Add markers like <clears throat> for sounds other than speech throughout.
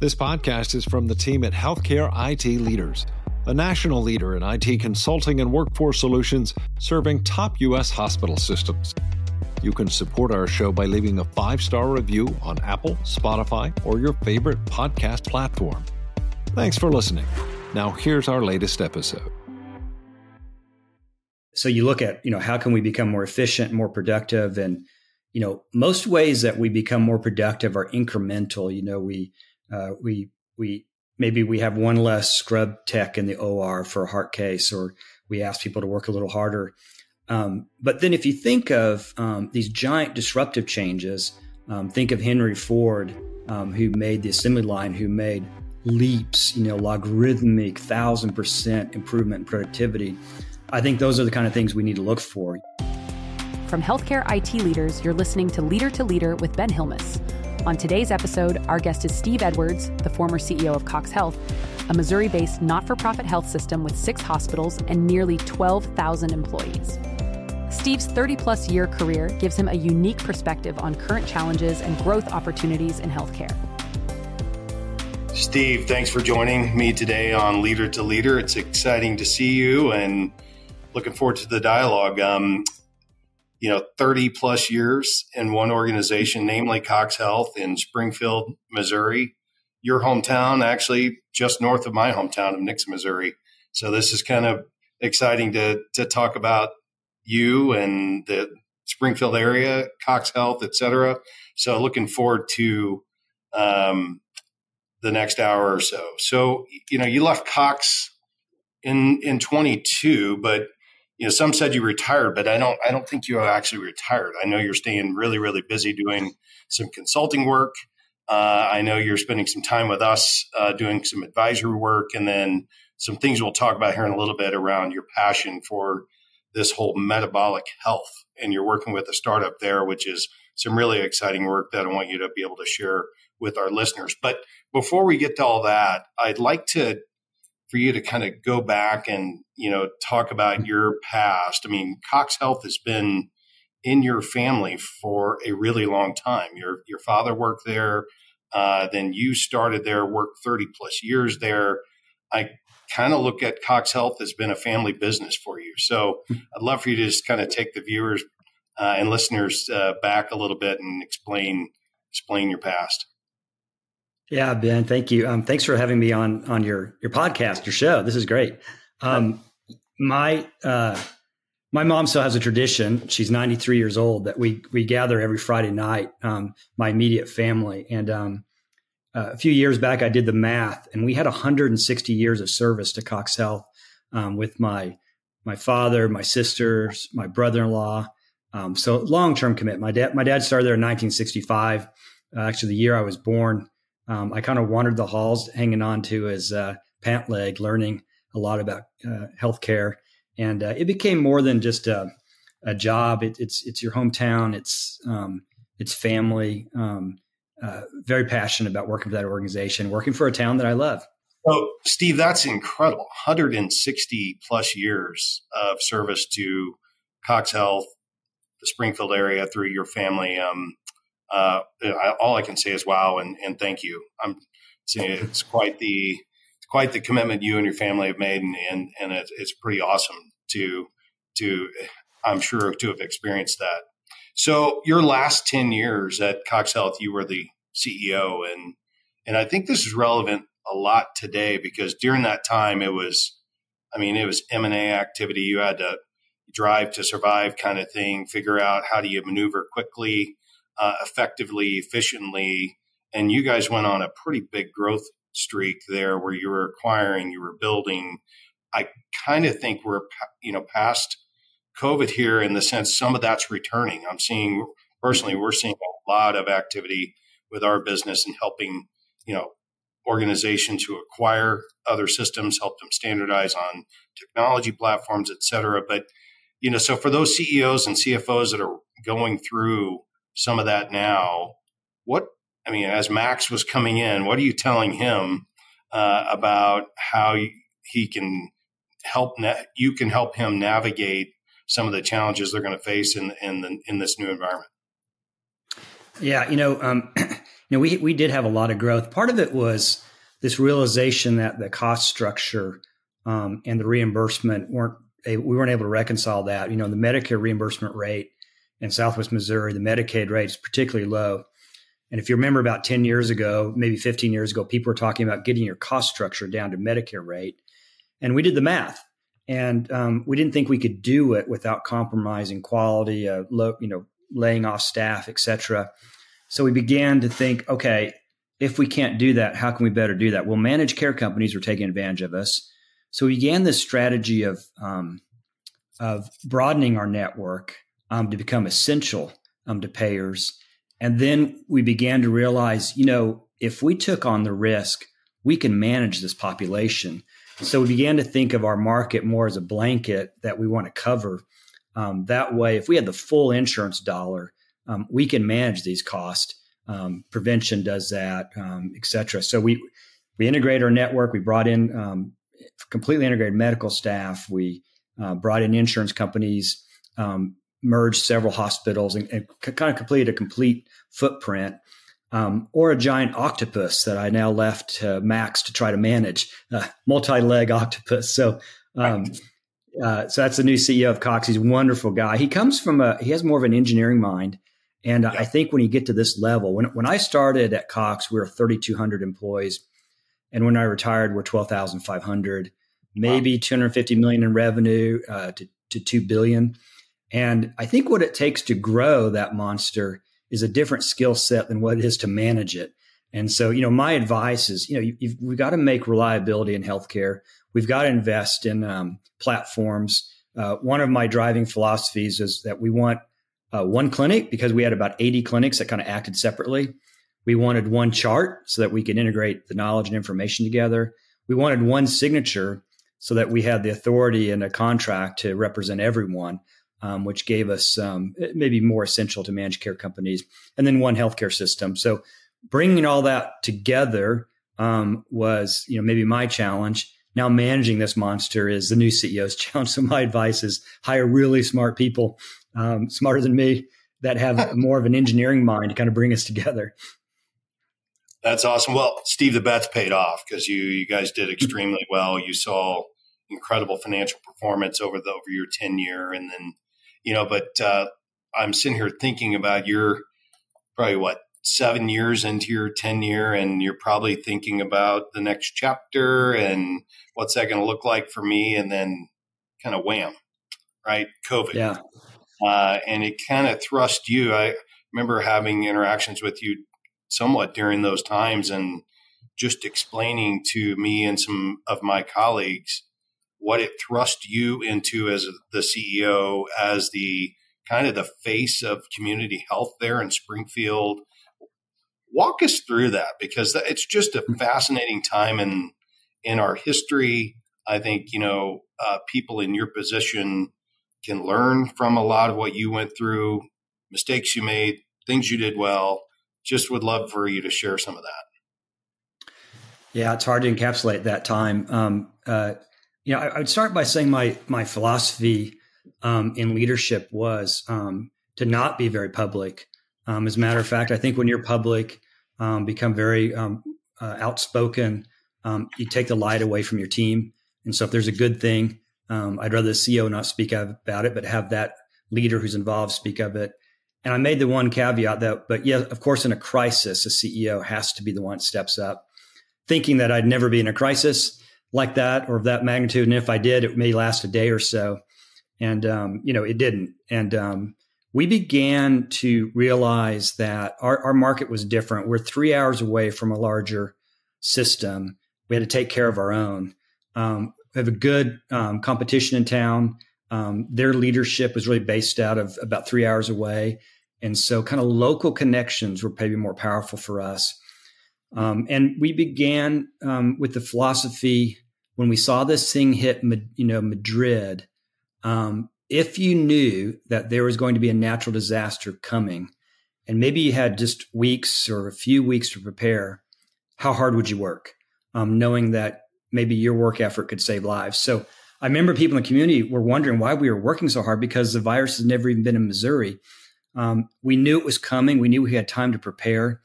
This podcast is from the team at Healthcare IT Leaders, a national leader in IT consulting and workforce solutions serving top U.S. hospital systems. You can support our show by leaving a five star review on Apple, Spotify, or your favorite podcast platform. Thanks for listening. Now, here's our latest episode. So, you look at, you know, how can we become more efficient, more productive? And, you know, most ways that we become more productive are incremental. You know, we, uh, we we maybe we have one less scrub tech in the OR for a heart case, or we ask people to work a little harder. Um, but then, if you think of um, these giant disruptive changes, um, think of Henry Ford, um, who made the assembly line, who made leaps, you know, logarithmic thousand percent improvement in productivity. I think those are the kind of things we need to look for. From healthcare IT leaders, you're listening to Leader to Leader with Ben Hilmes on today's episode, our guest is Steve Edwards, the former CEO of Cox Health, a Missouri based not for profit health system with six hospitals and nearly 12,000 employees. Steve's 30 plus year career gives him a unique perspective on current challenges and growth opportunities in healthcare. Steve, thanks for joining me today on Leader to Leader. It's exciting to see you and looking forward to the dialogue. Um, you know 30 plus years in one organization namely cox health in springfield missouri. Your hometown actually just north of my hometown of nixa missouri. So this is kind of exciting to to talk about you and the springfield area cox health et cetera. So looking forward to um, the next hour or so. So you know you left cox in in 22 but you know, some said you retired, but I don't. I don't think you actually retired. I know you're staying really, really busy doing some consulting work. Uh, I know you're spending some time with us uh, doing some advisory work, and then some things we'll talk about here in a little bit around your passion for this whole metabolic health. And you're working with a startup there, which is some really exciting work that I want you to be able to share with our listeners. But before we get to all that, I'd like to for you to kind of go back and you know talk about your past. I mean, Cox Health has been in your family for a really long time. Your your father worked there, uh, then you started there, worked thirty plus years there. I kind of look at Cox Health as been a family business for you. So <laughs> I'd love for you to just kind of take the viewers uh, and listeners uh, back a little bit and explain explain your past. Yeah, Ben, thank you. Um, thanks for having me on on your your podcast, your show. This is great. Um, my uh, my mom still has a tradition. She's 93 years old that we we gather every Friday night. Um, my immediate family and um, uh, a few years back, I did the math, and we had 160 years of service to Cox Health um, with my my father, my sisters, my brother in law. Um, so long term commit. My dad my dad started there in 1965. Uh, actually, the year I was born um, I kind of wandered the halls, hanging on to his uh, pant leg, learning a lot about uh, healthcare, and uh, it became more than just a, a job. It, it's it's your hometown. It's um, it's family. Um, uh, very passionate about working for that organization, working for a town that I love. So, Steve, that's incredible. 160 plus years of service to Cox Health, the Springfield area through your family. Um, uh, I, all I can say is wow and, and thank you. I'm saying it's quite the quite the commitment you and your family have made, and and, and it's, it's pretty awesome to to I'm sure to have experienced that. So your last ten years at Cox Health, you were the CEO, and and I think this is relevant a lot today because during that time it was, I mean, it was M and A activity. You had to drive to survive kind of thing, figure out how do you maneuver quickly uh, effectively, efficiently. And you guys went on a pretty big growth streak there where you were acquiring, you were building. I kind of think we're, you know, past COVID here in the sense some of that's returning. I'm seeing personally, we're seeing a lot of activity with our business and helping, you know, organizations who acquire other systems, help them standardize on technology platforms, et cetera. But, you know, so for those CEOs and CFOs that are going through some of that now. What I mean, as Max was coming in, what are you telling him uh, about how he can help? Na- you can help him navigate some of the challenges they're going to face in in the, in this new environment. Yeah, you know, um, <clears throat> you know, we we did have a lot of growth. Part of it was this realization that the cost structure um, and the reimbursement weren't we weren't able to reconcile that. You know, the Medicare reimbursement rate in Southwest Missouri, the Medicaid rate is particularly low. And if you remember about 10 years ago, maybe 15 years ago, people were talking about getting your cost structure down to Medicare rate. And we did the math. And um, we didn't think we could do it without compromising quality, uh, low, you know, laying off staff, et cetera. So we began to think, okay, if we can't do that, how can we better do that? Well, managed care companies were taking advantage of us. So we began this strategy of, um, of broadening our network um, to become essential um, to payers. And then we began to realize, you know, if we took on the risk, we can manage this population. So we began to think of our market more as a blanket that we want to cover. Um, that way, if we had the full insurance dollar, um, we can manage these costs. Um, prevention does that, um, et cetera. So we we integrate our network. We brought in um, completely integrated medical staff. We uh, brought in insurance companies, um, merged several hospitals, and, and c- kind of completed a complete footprint. Um, or a giant octopus that I now left Max to try to manage, uh, multi-leg octopus. So, um, uh, so that's the new CEO of Cox. He's a wonderful guy. He comes from a he has more of an engineering mind, and yeah. I think when you get to this level, when when I started at Cox, we were 3,200 employees, and when I retired, we're 12,500, maybe wow. 250 million in revenue uh, to to two billion. And I think what it takes to grow that monster is a different skill set than what it is to manage it. And so, you know, my advice is, you know, you, we've got to make reliability in healthcare. We've got to invest in um, platforms. Uh, one of my driving philosophies is that we want uh, one clinic because we had about 80 clinics that kind of acted separately. We wanted one chart so that we could integrate the knowledge and information together. We wanted one signature so that we had the authority and a contract to represent everyone um, which gave us um, maybe more essential to managed care companies, and then one healthcare system. So bringing all that together um, was, you know, maybe my challenge. Now managing this monster is the new CEO's <laughs> challenge. So my advice is hire really smart people, um, smarter than me, that have <laughs> more of an engineering mind to kind of bring us together. That's awesome. Well, Steve, the bet's paid off because you you guys did extremely well. You saw incredible financial performance over the over your tenure, and then you know, but uh, I'm sitting here thinking about your probably what seven years into your tenure, and you're probably thinking about the next chapter and what's that going to look like for me, and then kind of wham, right? COVID. Yeah. Uh, and it kind of thrust you. I remember having interactions with you somewhat during those times and just explaining to me and some of my colleagues what it thrust you into as the CEO, as the kind of the face of community health there in Springfield. Walk us through that because it's just a fascinating time in in our history. I think you know uh, people in your position can learn from a lot of what you went through, mistakes you made, things you did well. Just would love for you to share some of that. Yeah, it's hard to encapsulate that time. Um, uh, you know, I, I, would start by saying my my philosophy um, in leadership was um, to not be very public. Um, as a matter of fact, I think when you're public, um, become very um, uh, outspoken, um, you take the light away from your team. And so, if there's a good thing, I'd rather the CEO not speak about it, but have that leader who's involved speak of it. And I made the one caveat that, but yeah, of course, in a crisis, a CEO has to be the one that steps up. Thinking that I'd never be in a crisis, like that or of that magnitude. And if I did, it may last a day or so. And, um, you know, it didn't. And um, we began to realize that our, our market was different. We're three hours away from a larger system. We had to take care of our own. Um, we have a good um, competition in town. Um, their leadership was really based out of about three hours away. And so, kind of local connections were maybe more powerful for us. Um, and we began um, with the philosophy when we saw this thing hit, you know, Madrid. Um, if you knew that there was going to be a natural disaster coming, and maybe you had just weeks or a few weeks to prepare, how hard would you work, um, knowing that maybe your work effort could save lives? So I remember people in the community were wondering why we were working so hard because the virus has never even been in Missouri. Um, we knew it was coming. We knew we had time to prepare.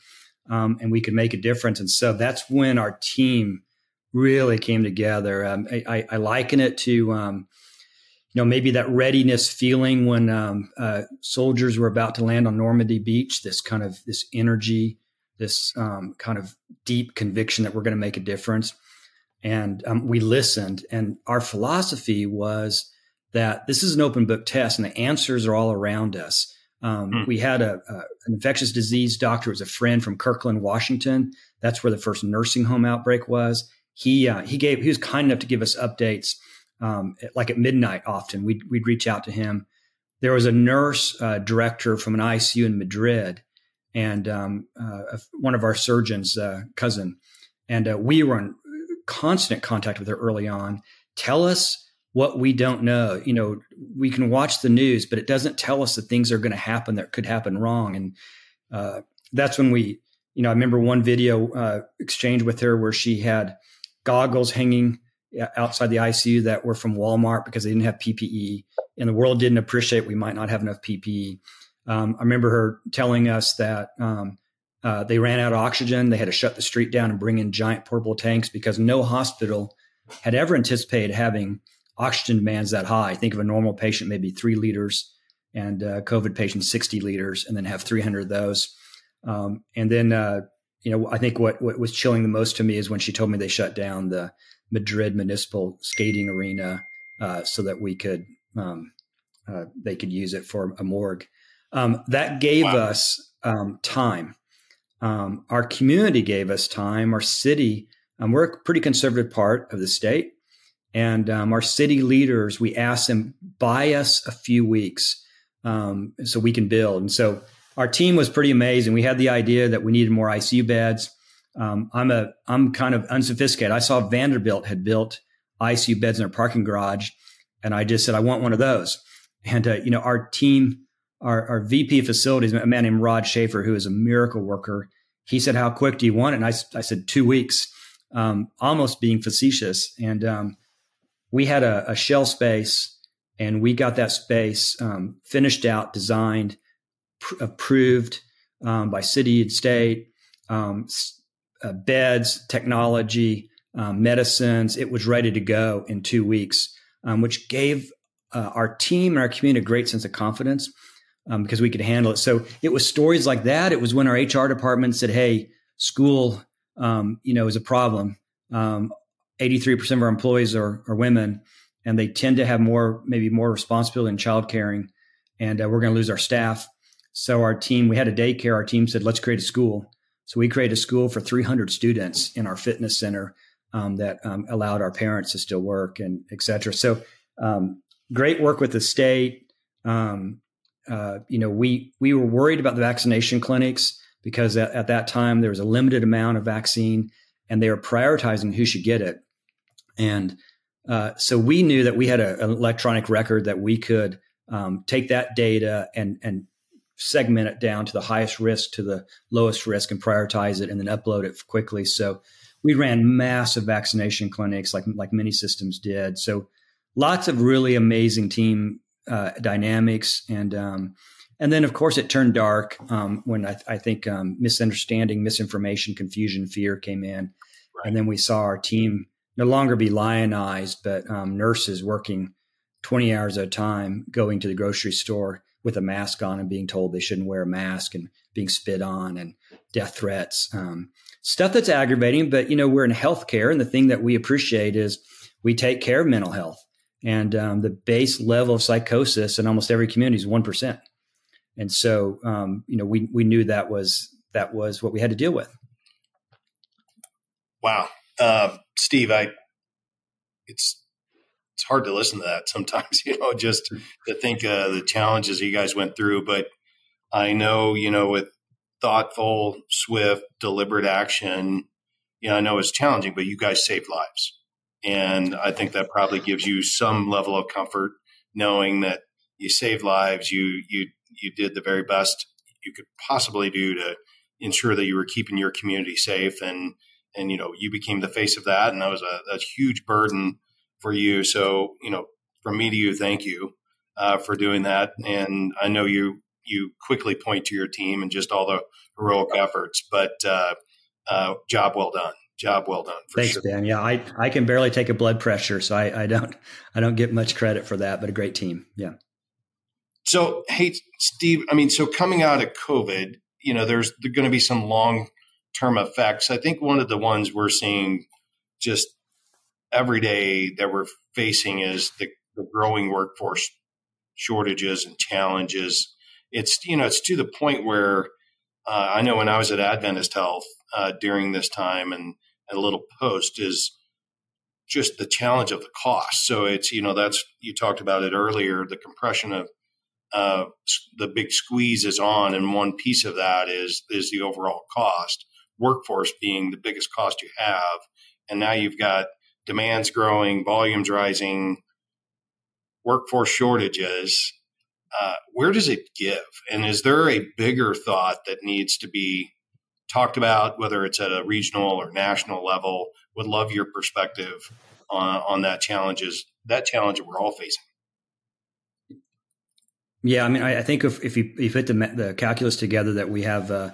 Um, and we could make a difference. And so that's when our team really came together. Um, I, I, liken it to, um, you know, maybe that readiness feeling when um, uh, soldiers were about to land on Normandy Beach. This kind of this energy, this um, kind of deep conviction that we're going to make a difference. And um, we listened, and our philosophy was that this is an open book test, and the answers are all around us. Um, mm. We had a, a, an infectious disease doctor, was a friend from Kirkland, Washington. That's where the first nursing home outbreak was. He uh, he gave he was kind enough to give us updates, um, like at midnight. Often we'd we'd reach out to him. There was a nurse uh, director from an ICU in Madrid, and um, uh, one of our surgeons' uh, cousin, and uh, we were in constant contact with her early on. Tell us what we don't know. You know, we can watch the news, but it doesn't tell us that things are going to happen that could happen wrong. And uh, that's when we, you know, I remember one video uh, exchange with her where she had goggles hanging outside the ICU that were from Walmart because they didn't have PPE, and the world didn't appreciate we might not have enough PPE. Um, I remember her telling us that um, uh, they ran out of oxygen. They had to shut the street down and bring in giant portable tanks because no hospital had ever anticipated having oxygen demands that high. Think of a normal patient, maybe three liters, and a COVID patient, 60 liters, and then have 300 of those. Um, and then, uh, you know, I think what, what was chilling the most to me is when she told me they shut down the Madrid municipal skating arena uh, so that we could, um, uh, they could use it for a morgue. Um, that gave wow. us um, time. Um, our community gave us time. Our city, um, we're a pretty conservative part of the state. And um, our city leaders, we asked them, buy us a few weeks um, so we can build. And so our team was pretty amazing. We had the idea that we needed more ICU beds. Um, I'm a I'm kind of unsophisticated. I saw Vanderbilt had built ICU beds in their parking garage, and I just said I want one of those. And uh, you know, our team, our, our VP of facilities, a man named Rod Schaefer, who is a miracle worker, he said, "How quick do you want it?" And I, I said, two weeks." Um, almost being facetious. And um, we had a, a shell space and we got that space um, finished out, designed, pr- approved um, by city and state, um, uh, beds, technology, um, medicines. It was ready to go in two weeks, um, which gave uh, our team and our community a great sense of confidence um, because we could handle it. So it was stories like that. It was when our HR department said, "Hey, school, you know, is a problem." 83% of our employees are, are women and they tend to have more, maybe more responsibility in child caring. And uh, we're going to lose our staff. So our team, we had a daycare. Our team said, let's create a school. So we created a school for 300 students in our fitness center um, that um, allowed our parents to still work and et cetera. So um, great work with the state. Um, uh, you know, we we were worried about the vaccination clinics because at, at, that time there was a limited amount of vaccine, and they were prioritizing who should get it. And uh, so we knew that we had a, an electronic record that we could um, take that data and and segment it down to the highest risk to the lowest risk and prioritize it and then upload it quickly. So we ran massive vaccination clinics like like many systems did. So lots of really amazing team uh, dynamics and um, and then of course it turned dark um, when I, I think um, misunderstanding, misinformation, confusion, fear came in, right. and then we saw our team no longer be lionized, but um, nurses working 20 hours at a time going to the grocery store with a mask on and being told they shouldn't wear a mask and being spit on and death threats. Um, stuff that's aggravating, but you know, we're in healthcare and the thing that we appreciate is we take care of mental health and um, the base level of psychosis in almost every community is 1%. And so, um, you know, we, we knew that was, that was what we had to deal with. Wow. Uh, Steve, I it's it's hard to listen to that sometimes, <laughs> you know, just to think uh, the challenges you guys went through. But I know, you know, with thoughtful, swift, deliberate action, you know, I know it's challenging, but you guys saved lives. And I think that probably gives you some level of comfort knowing that you saved lives, you you you did the very best you could possibly do to ensure that you were keeping your community safe and and you know you became the face of that, and that was a, a huge burden for you. So you know, from me to you, thank you uh, for doing that. And I know you you quickly point to your team and just all the heroic efforts. But uh, uh, job well done. Job well done. Thanks, sure. Ben. Yeah, I, I can barely take a blood pressure, so I, I don't I don't get much credit for that. But a great team. Yeah. So, hey, Steve. I mean, so coming out of COVID, you know, there's, going to be some long term effects. I think one of the ones we're seeing just every day that we're facing is the, the growing workforce shortages and challenges. It's you know it's to the point where uh, I know when I was at Adventist Health uh, during this time and a little post is just the challenge of the cost. So it's you know that's you talked about it earlier. The compression of uh, the big squeeze is on, and one piece of that is is the overall cost. Workforce being the biggest cost you have, and now you've got demands growing, volumes rising, workforce shortages. Uh, where does it give? And is there a bigger thought that needs to be talked about, whether it's at a regional or national level? Would love your perspective on, on that challenges that challenge that we're all facing. Yeah, I mean, I, I think if, if you, you put the, the calculus together that we have uh,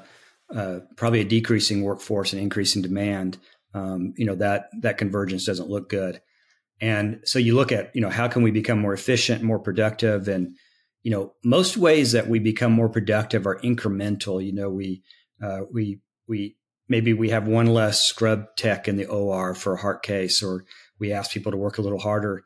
uh, probably a decreasing workforce and increasing demand, um, you know that that convergence doesn't look good. And so you look at you know how can we become more efficient, more productive, and you know most ways that we become more productive are incremental. You know we uh, we we maybe we have one less scrub tech in the OR for a heart case, or we ask people to work a little harder.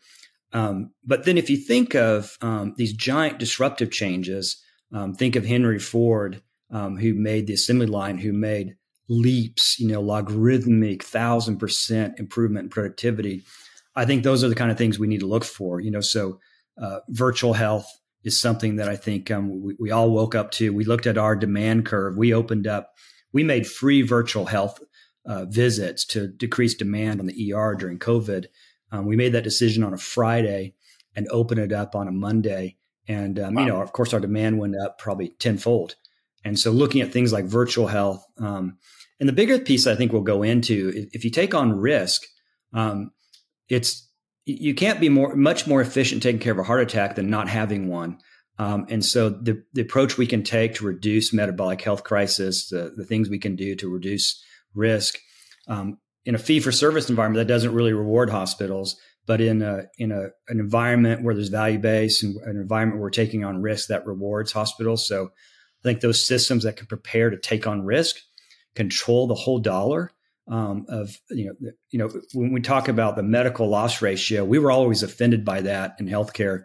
Um, but then if you think of um, these giant disruptive changes, um, think of Henry Ford, um, who made the assembly line, who made leaps, you know, logarithmic thousand percent improvement in productivity. I think those are the kind of things we need to look for, you know. So, uh, virtual health is something that I think um, we, we, all woke up to. We looked at our demand curve. We opened up, we made free virtual health uh, visits to decrease demand on the ER during COVID. Um, we made that decision on a Friday and opened it up on a Monday. And, um, wow. you know, of course, our demand went up probably tenfold. And so looking at things like virtual health, um, and the bigger piece I think we'll go into, if you take on risk, um, it's you can't be more much more efficient taking care of a heart attack than not having one. Um, and so the, the approach we can take to reduce metabolic health crisis, the, the things we can do to reduce risk um, in a fee for service environment that doesn't really reward hospitals, but in a in a an environment where there's value based and an environment where we're taking on risk that rewards hospitals. So I think those systems that can prepare to take on risk, control the whole dollar um, of you know you know when we talk about the medical loss ratio, we were always offended by that in healthcare.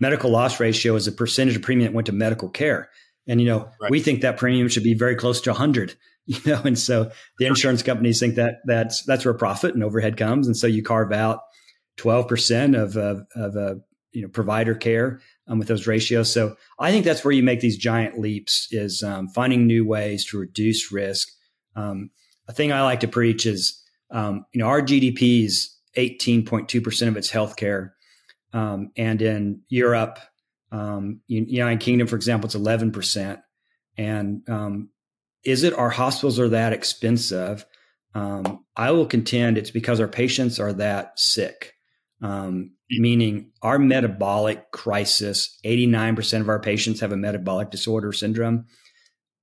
Medical loss ratio is a percentage of premium that went to medical care, and you know right. we think that premium should be very close to 100. <laughs> You know, and so the insurance companies think that that's that's where profit and overhead comes, and so you carve out 12 percent of of, of uh, you know provider care um, with those ratios. So I think that's where you make these giant leaps is um, finding new ways to reduce risk. Um, a thing I like to preach is, um, you know, our GDP is 18.2% of its healthcare. Um, and in Europe, um, United Kingdom, for example, it's 11%. And is it our hospitals are that expensive? I will contend it's because our patients are that sick. Um, meaning our metabolic crisis 89% of our patients have a metabolic disorder syndrome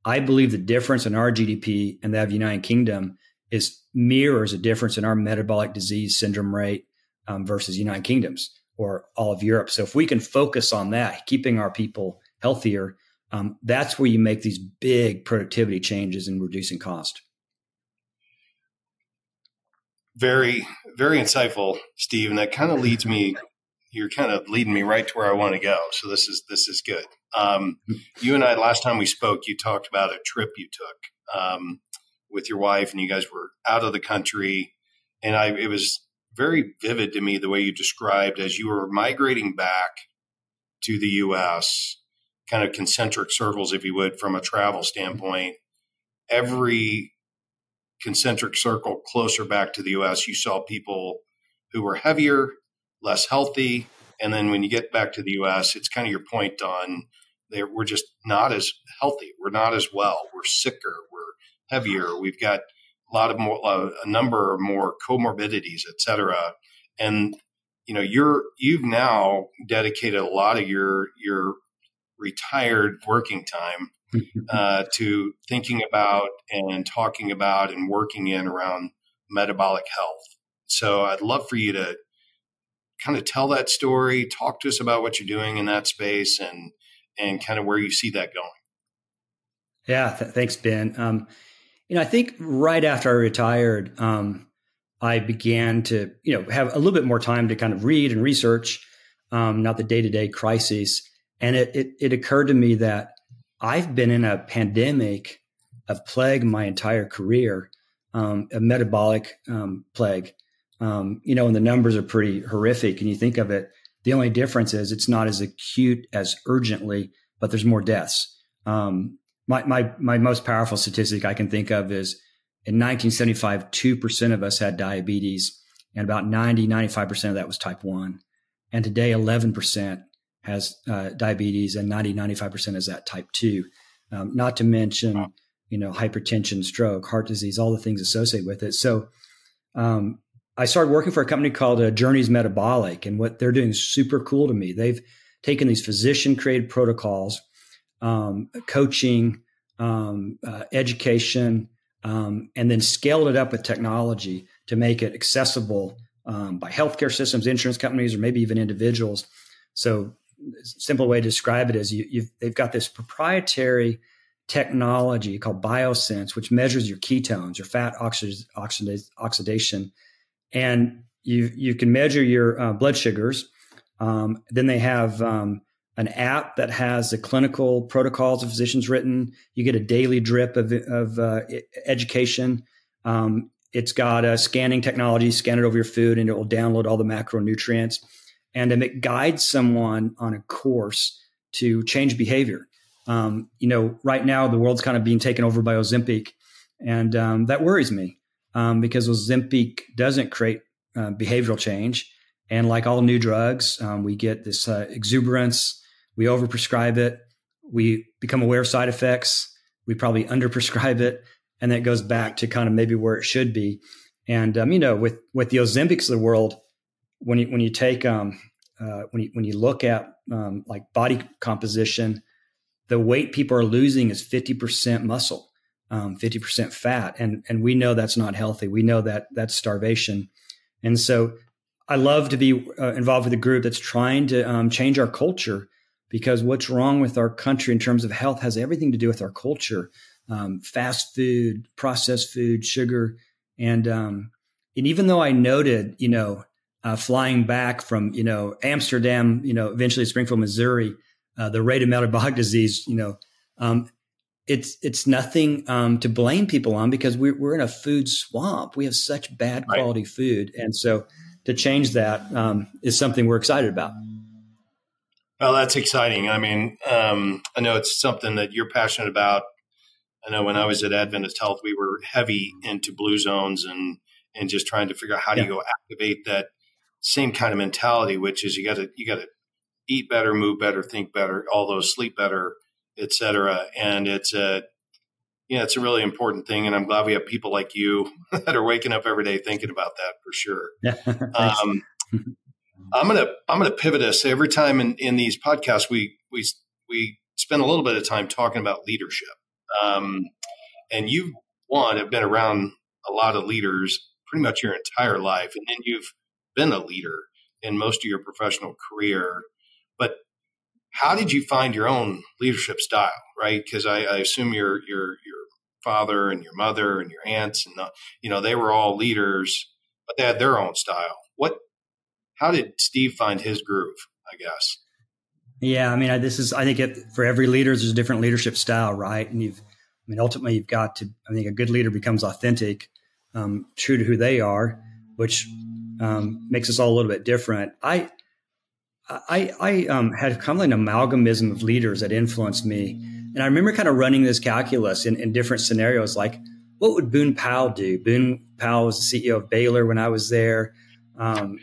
i believe the difference in our gdp and that of united kingdom is mirrors a difference in our metabolic disease syndrome rate um, versus united kingdom's or all of europe so if we can focus on that keeping our people healthier um, that's where you make these big productivity changes and reducing cost very very insightful, Steve, and that kind of leads me. You're kind of leading me right to where I want to go. So this is this is good. Um, you and I last time we spoke, you talked about a trip you took um, with your wife, and you guys were out of the country, and I it was very vivid to me the way you described as you were migrating back to the U.S. Kind of concentric circles, if you would, from a travel standpoint. Every concentric circle closer back to the US, you saw people who were heavier, less healthy. And then when you get back to the US, it's kind of your point on we're just not as healthy. We're not as well. We're sicker. We're heavier. We've got a lot of more, a number of more comorbidities, et cetera. And, you know, you're, you've now dedicated a lot of your, your retired working time <laughs> uh, to thinking about and talking about and working in around metabolic health. So I'd love for you to kind of tell that story, talk to us about what you're doing in that space and and kind of where you see that going. Yeah, th- thanks, Ben. Um, you know, I think right after I retired, um, I began to you know have a little bit more time to kind of read and research, um, not the day to day crises. And it, it it occurred to me that I've been in a pandemic of plague my entire career, um, a metabolic um, plague. Um, you know, and the numbers are pretty horrific. And you think of it, the only difference is it's not as acute as urgently, but there's more deaths. Um, my, my, my most powerful statistic I can think of is in 1975, 2% of us had diabetes and about 90, 95% of that was type one. And today, 11% has uh, diabetes and 90, 95% is that type two. Um, not to mention, you know, hypertension, stroke, heart disease, all the things associated with it. So, um, I started working for a company called uh, Journeys Metabolic, and what they're doing is super cool to me. They've taken these physician created protocols, um, coaching, um, uh, education, um, and then scaled it up with technology to make it accessible um, by healthcare systems, insurance companies, or maybe even individuals. So, simple way to describe it is you, they've got this proprietary technology called Biosense, which measures your ketones, your fat oxid- oxidation and you you can measure your uh, blood sugars. Um, then they have um, an app that has the clinical protocols of physicians written. You get a daily drip of, of uh, education. Um, it's got a scanning technology, scan it over your food, and it will download all the macronutrients. And it guides someone on a course to change behavior. Um, you know, right now the world's kind of being taken over by Ozempic, and um, that worries me um, because Ozempic doesn't create uh, behavioral change. And like all new drugs, um, we get this uh, exuberance. We overprescribe it. We become aware of side effects. We probably underprescribe it, and that goes back to kind of maybe where it should be. And um, you know, with with the Ozempics of the world, when you when you take um, uh, when you when you look at um, like body composition, the weight people are losing is fifty percent muscle um, 50% fat. And, and we know that's not healthy. We know that that's starvation. And so I love to be uh, involved with a group that's trying to um, change our culture because what's wrong with our country in terms of health has everything to do with our culture. Um, fast food, processed food, sugar. And, um, and even though I noted, you know, uh, flying back from, you know, Amsterdam, you know, eventually Springfield, Missouri, uh, the rate of metabolic disease, you know, um, it's it's nothing um, to blame people on because we're we're in a food swamp. We have such bad quality right. food, and so to change that um, is something we're excited about. Well, that's exciting. I mean, um, I know it's something that you're passionate about. I know when I was at Adventist Health, we were heavy into blue zones and and just trying to figure out how do you go activate that same kind of mentality, which is you got to you got to eat better, move better, think better, all those sleep better etc. And it's a yeah, it's a really important thing, and I'm glad we have people like you <laughs> that are waking up every day thinking about that for sure. <laughs> um, <laughs> I'm gonna I'm gonna pivot us every time in, in these podcasts. We we we spend a little bit of time talking about leadership, um, and you one have been around a lot of leaders pretty much your entire life, and then you've been a leader in most of your professional career. But how did you find your own leadership style, right? Because I, I, assume your your your father and your mother and your aunts and the, you know they were all leaders, but they had their own style. What? How did Steve find his groove? I guess. Yeah, I mean, I, this is I think it, for every leader, there's a different leadership style, right? And you've, I mean, ultimately, you've got to. I think a good leader becomes authentic, um, true to who they are, which um, makes us all a little bit different. I I, I um, had kind of an amalgamism of leaders that influenced me. And I remember kind of running this calculus in, in different scenarios, like what would Boone Powell do? Boone Powell was the CEO of Baylor when I was there. Um,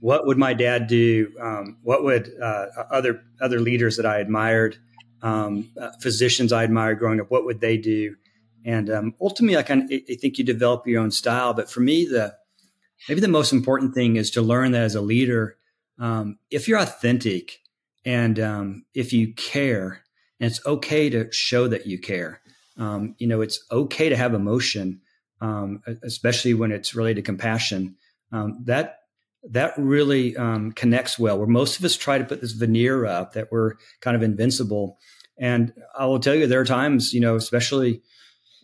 what would my dad do? Um, what would uh, other other leaders that I admired, um, uh, physicians I admired growing up, what would they do? And um, ultimately, I kind of I think you develop your own style. But for me, the maybe the most important thing is to learn that as a leader – um, if you're authentic And um, if you care, and it's okay to show that you care. Um, you know, it's okay to have emotion, especially when it's related to compassion. That that really um, connects well. Where most of us try to put this veneer up that we're kind of invincible. And I will tell you, there are times, you know, especially,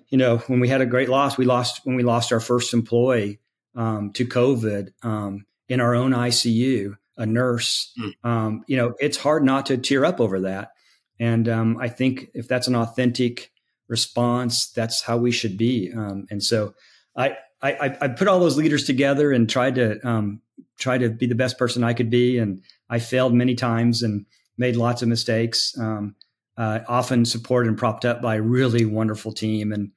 you know, when we had a great loss, we lost when we lost our first employee um, to COVID um, in our own ICU, a nurse. Mm. you know, it's hard not to tear up over that. And um, I think if that's an authentic response, that's how we should be. Um, and so I, I, I put all those leaders together and tried to um, try to be the best person I could be. And I failed many times and made lots of mistakes. Um, uh, often supported and propped up by a really wonderful team. And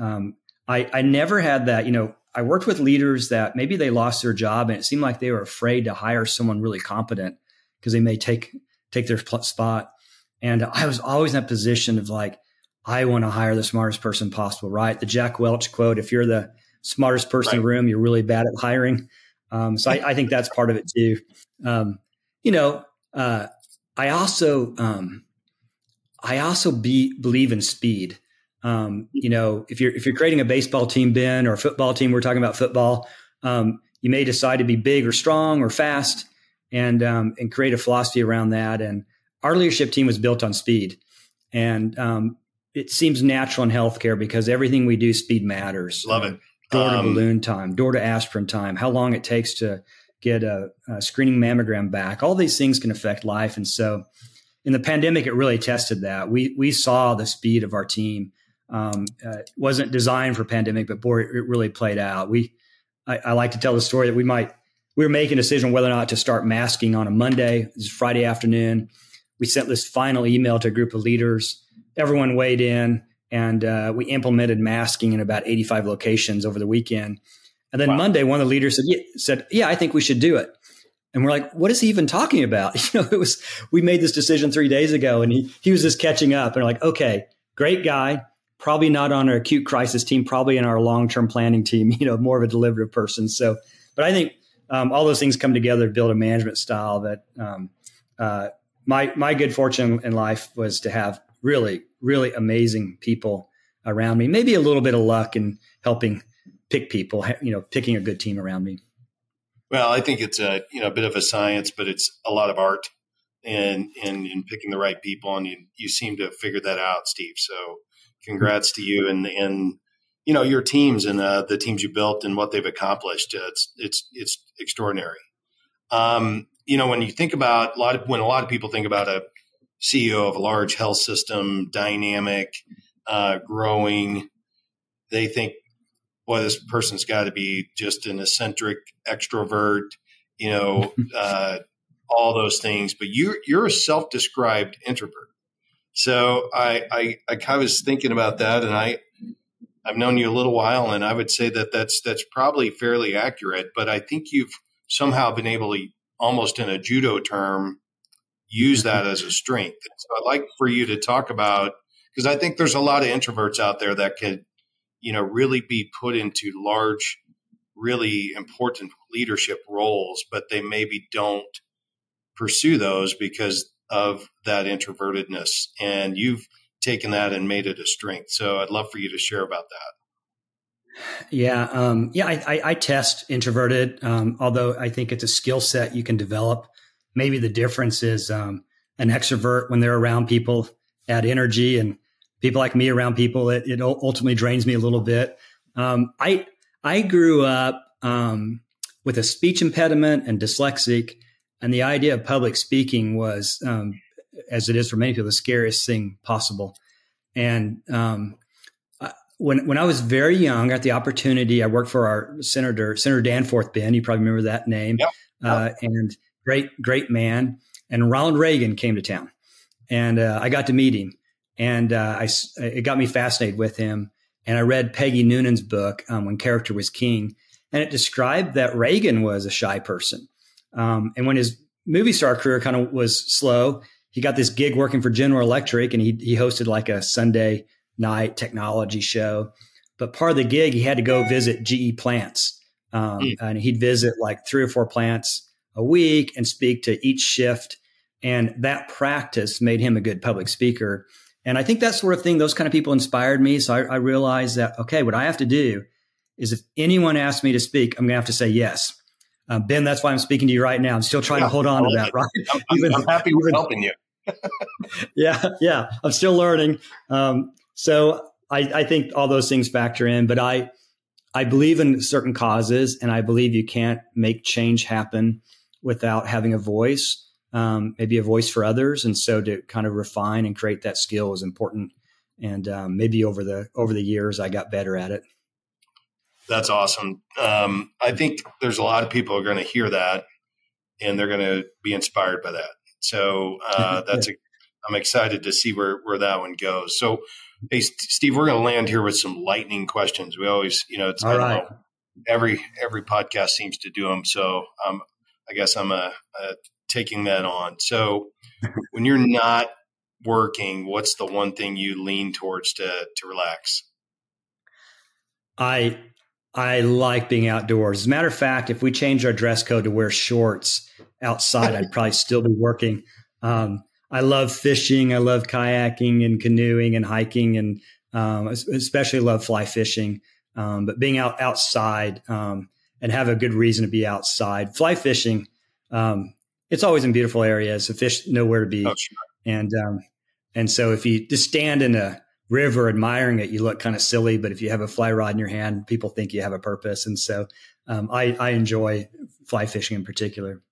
um, I, I never had that. You know, I worked with leaders that maybe they lost their job and it seemed like they were afraid to hire someone really competent because they may take take their spot. And I was always in that position of like, I want to hire the smartest person possible, right? The Jack Welch quote, if you're the smartest person right. in the room, you're really bad at hiring. Um, so I, I, think that's part of it too. Um, you know, uh, I also, um, I also be, believe in speed. Um, you know, if you're, if you're creating a baseball team, Ben, or a football team, we're talking about football, um, you may decide to be big or strong or fast and, um, and create a philosophy around that. And, our leadership team was built on speed. And it seems natural in healthcare because everything we do, speed matters. Love it. Door to um, balloon time, door to aspirin time, how long it takes to get a, a, screening mammogram back. All these things can affect life. And so in the pandemic, it really tested that. We, we saw the speed of our team. Um, uh, wasn't designed for pandemic, but boy, it, really played out. We, I, I, like to tell the story that we might, we were making a decision whether or not to start masking on a Monday. This is Friday afternoon we sent this final email to a group of leaders. Everyone weighed in, and uh, we implemented masking in about 85 locations over the weekend. And then wow. Monday, one of the leaders said, yeah, said, "Yeah, I think we should do it." And we're like, "What is he even talking about?" <laughs> You know, it was we made this decision three days ago, and he he was just catching up. And we're like, "Okay, great guy." Probably not on our acute crisis team, probably in our long term planning team, <laughs> you know, more of a deliberative person. So, but I think um, all those things come together to build a management style that um, uh, my my good fortune in life was to have really really amazing people around me. Maybe a little bit of luck in helping pick people, you know, picking a good team around me. Well, I think it's a you know a bit of a science, but it's a lot of art in in, in picking the right people, and you you seem to have figured that out, Steve. So, congrats to you and and you know your teams and uh, the teams you built and what they've accomplished. Uh, it's it's it's extraordinary. Um, you know, when you think about a lot of when a lot of people think about a CEO of a large health system, dynamic, uh, growing, they think, boy, this person's got to be just an eccentric extrovert, you know, <laughs> uh, all those things. But you you're a self-described introvert. So I, I I kind of was thinking about that, and I I've known you a little while, and I would say that that's that's probably fairly accurate. But I think you've somehow been able to almost in a judo term, use that as a strength. So I'd like for you to talk about because I think there's a lot of introverts out there that could, you know, really be put into large, really important leadership roles, but they maybe don't pursue those because of that introvertedness. And you've taken that and made it a strength. So I'd love for you to share about that. Yeah, um, yeah. I, I, I, test introverted, um, although I think it's a skill set you can develop. Maybe the difference is um, an extrovert when they're around people add energy, and people like me around people, it, it ultimately drains me a little bit. Um, I I grew up um, with a speech impediment and dyslexic, and the idea of public speaking was, um, as it is for many people, the scariest thing possible. And when when I was very young, I got the opportunity. I worked for our senator, Senator Danforth Ben. You probably remember that name. Yep. Uh, and great, great man. And Ronald Reagan came to town, and uh, I got to meet him, and uh, I it got me fascinated with him. And I read Peggy Noonan's book um, when character was king, and it described that Reagan was a shy person. Um, and when his movie star career kind of was slow, he got this gig working for General Electric, and he he hosted like a Sunday night technology show. But part of the gig, he had to go visit GE plants. Um, mm. And he'd visit like three or four plants a week and speak to each shift And that practice made him a good public speaker. And I think that sort of thing, those kind of people inspired me. So I, I realized that, okay, what I have to do is if anyone asks me to speak, I'm going to have to say yes. Uh, ben, that's why I'm speaking to you right now. I'm still trying yeah, to hold on to that, right? I'm, I'm happy we're helping you. <laughs> yeah, yeah. I'm still learning. Um, so I, I think all those things factor in, but I, I believe in certain causes and I believe you can't make change happen without having a voice, um, maybe a voice for others. And so to kind of refine and create that skill is important. And um, maybe over the over the years, I got better at it. That's awesome. Um, I think there's a lot of people are going to hear that, and they're going to be inspired by that. So uh, <laughs> that's a, I'm excited to see where where that one goes. So, hey, Steve, we're going to land here with some lightning questions. We always, you know, it's all right. every every podcast seems to do them. So, um, I guess I'm a, a taking that on. So, <laughs> when you're not working, what's the one thing you lean towards to to relax? I I like being outdoors. As a matter of fact, if we change our dress code to wear shorts outside, I'd probably still be working. Um, I love fishing. I love kayaking and canoeing and hiking, and um, especially love fly fishing. Um, but being out outside um, and have a good reason to be outside. Fly fishing, um, it's always in beautiful areas. The fish know where to be, oh, sure. and um, and so if you just stand in a river admiring it, you look kind of silly. But if you have a fly rod in your hand, people think you have a purpose. And so um, I, I enjoy fly fishing in particular.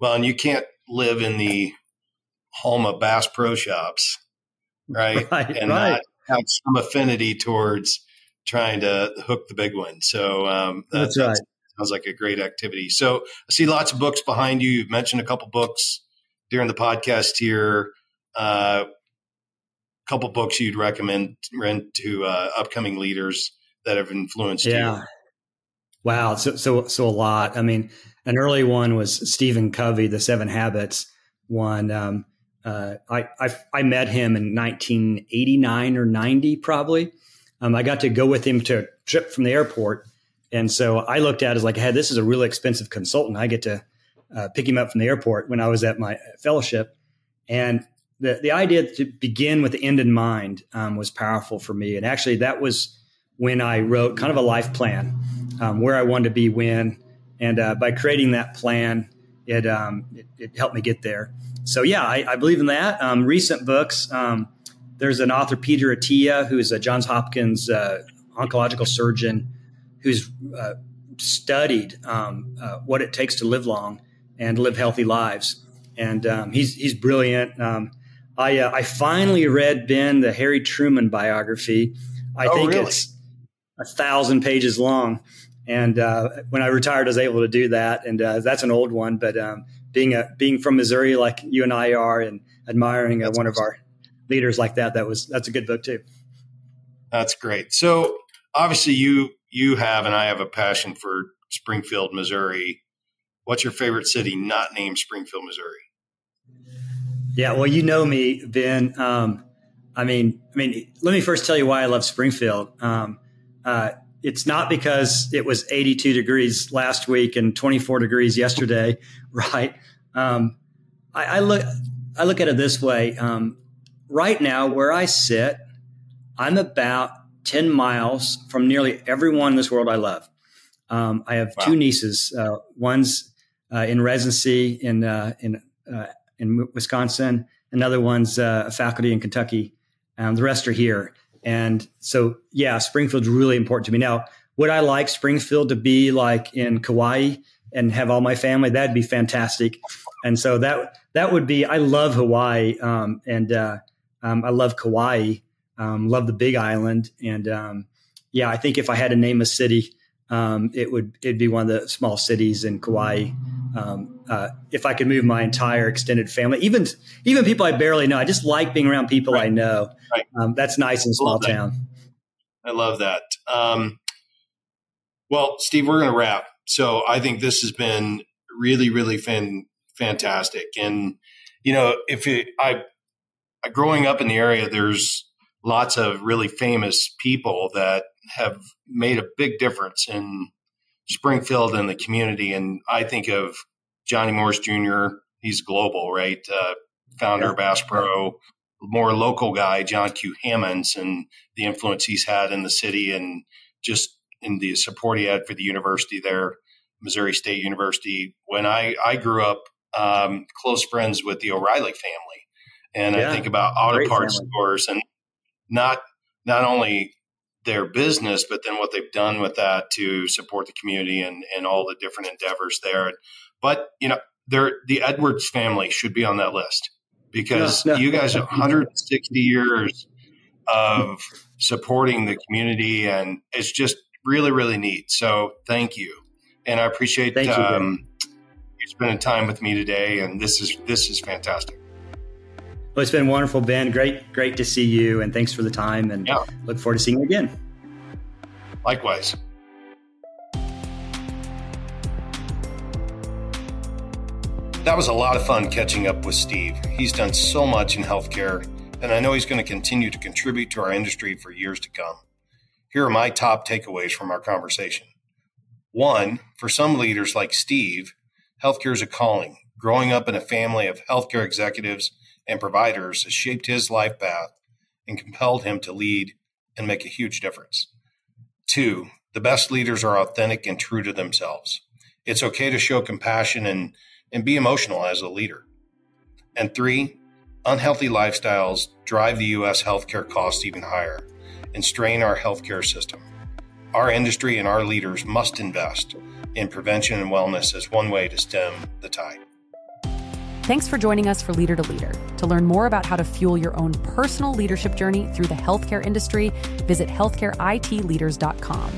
Well, and you can't live in the home of Bass Pro Shops, right? <laughs> right and right. not have some affinity towards trying to hook the big one. So um, that, that's, right. sounds like a great activity. So I see lots of books behind you. You've mentioned a couple books during the podcast here. Uh, couple books you'd recommend rent to uh, upcoming leaders that have influenced you. yeah. you? Wow, so so so a lot. I mean, an early one was Stephen Covey, The Seven Habits one. Um, uh, I, I, I met him in 1989 or 90 probably. Um, I got to go with him to a trip from the airport, and so I looked at it as like, hey, this is a really expensive consultant. I get to uh, pick him up from the airport when I was at my fellowship, and the, the idea to begin with the end in mind um, was powerful for me. And actually, that was when I wrote kind of a life plan, um, where I wanted to be when. And uh, by creating that plan, it, um, it, it, helped me get there. So, yeah, I, I believe in that. Um, recent books um, there's an author, Peter Attia, who is a Johns Hopkins uh, oncological surgeon who's uh, studied um, uh, what it takes to live long and live healthy lives. And he's, he's brilliant. I uh, I finally read Ben the Harry Truman biography. I oh, think really? it's a thousand pages long, and uh, when I retired, I was able to do that. And uh, that's an old one, but um, being a being from Missouri, like you and I are, and admiring uh, one awesome. of our leaders like that, that was that's a good book too. That's great. So obviously, you you have and I have a passion for Springfield, Missouri. What's your favorite city not named Springfield, Missouri? Yeah, well, you know me, Ben. Um, I mean, I mean, let me first tell you why I love Springfield. Um, uh, it's not because it was 82 degrees last week and 24 degrees yesterday, <laughs> right? Um, I, I, look, I look at it this way. Um, right now, where I sit, I'm about 10 miles from nearly everyone in this world I love. Um, I have wow. two nieces. Uh, one's uh, in residency in uh, in uh, in Wisconsin. Another one's uh, a faculty in Kentucky. and the rest are here. And so, yeah, Springfield's really important to me. Now, would I like Springfield to be like in Kauai and have all my family? That'd be fantastic. And so that that would be. I love Hawaii, um, and uh, um, I love Kauai. Um, love the Big Island, and um, yeah, I think if I had to name a city, um, it would it'd be one of the small cities in Kauai. Um, uh, if I could move my entire extended family, even even people I barely know, I just like being around people right. I know. Right. Um, that's nice in a small town. I love that. Um, well, Steve, we're going to wrap. So I think this has been really, really fan, fantastic. And you know, if it, I, growing up in the area, there's lots of really famous people that have made a big difference in Springfield and the community. And I think of Johnny Morris Jr., he's global, right? Uh, founder yeah. of Bass Pro, more local guy, John Q. Hammonds, and the influence he's had in the city and just in the support he had for the university there, Missouri State University. When I, I grew up, um, close friends with the O'Reilly family. And yeah. I think about auto parts stores and not not only their business, but then what they've done with that to support the community and, and all the different endeavors there. But, you know, the Edwards family should be on that list because no, no. you guys have 160 years of supporting the community and it's just really, really neat. So thank you. And I appreciate thank um, you, you spending time with me today. And this is, this is fantastic. Well, it's been wonderful, Ben. Great, great to see you, and thanks for the time. And yeah. look forward to seeing you again. Likewise. That was a lot of fun catching up with Steve. He's done so much in healthcare, and I know he's going to continue to contribute to our industry for years to come. Here are my top takeaways from our conversation. One, for some leaders like Steve, healthcare is a calling. Growing up in a family of healthcare executives and providers shaped his life path and compelled him to lead and make a huge difference. Two, the best leaders are authentic and true to themselves. It's okay to show compassion and, and be emotional as a leader. And three, unhealthy lifestyles drive the U.S. healthcare costs even higher and strain our healthcare system. Our industry and our leaders must invest in prevention and wellness as one way to stem the tide. Thanks for joining us for Leader to Leader. To learn more about how to fuel your own personal leadership journey through the healthcare industry, visit healthcareitleaders.com.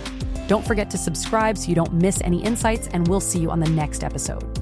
Don't forget to subscribe so you don't miss any insights, and we'll see you on the next episode.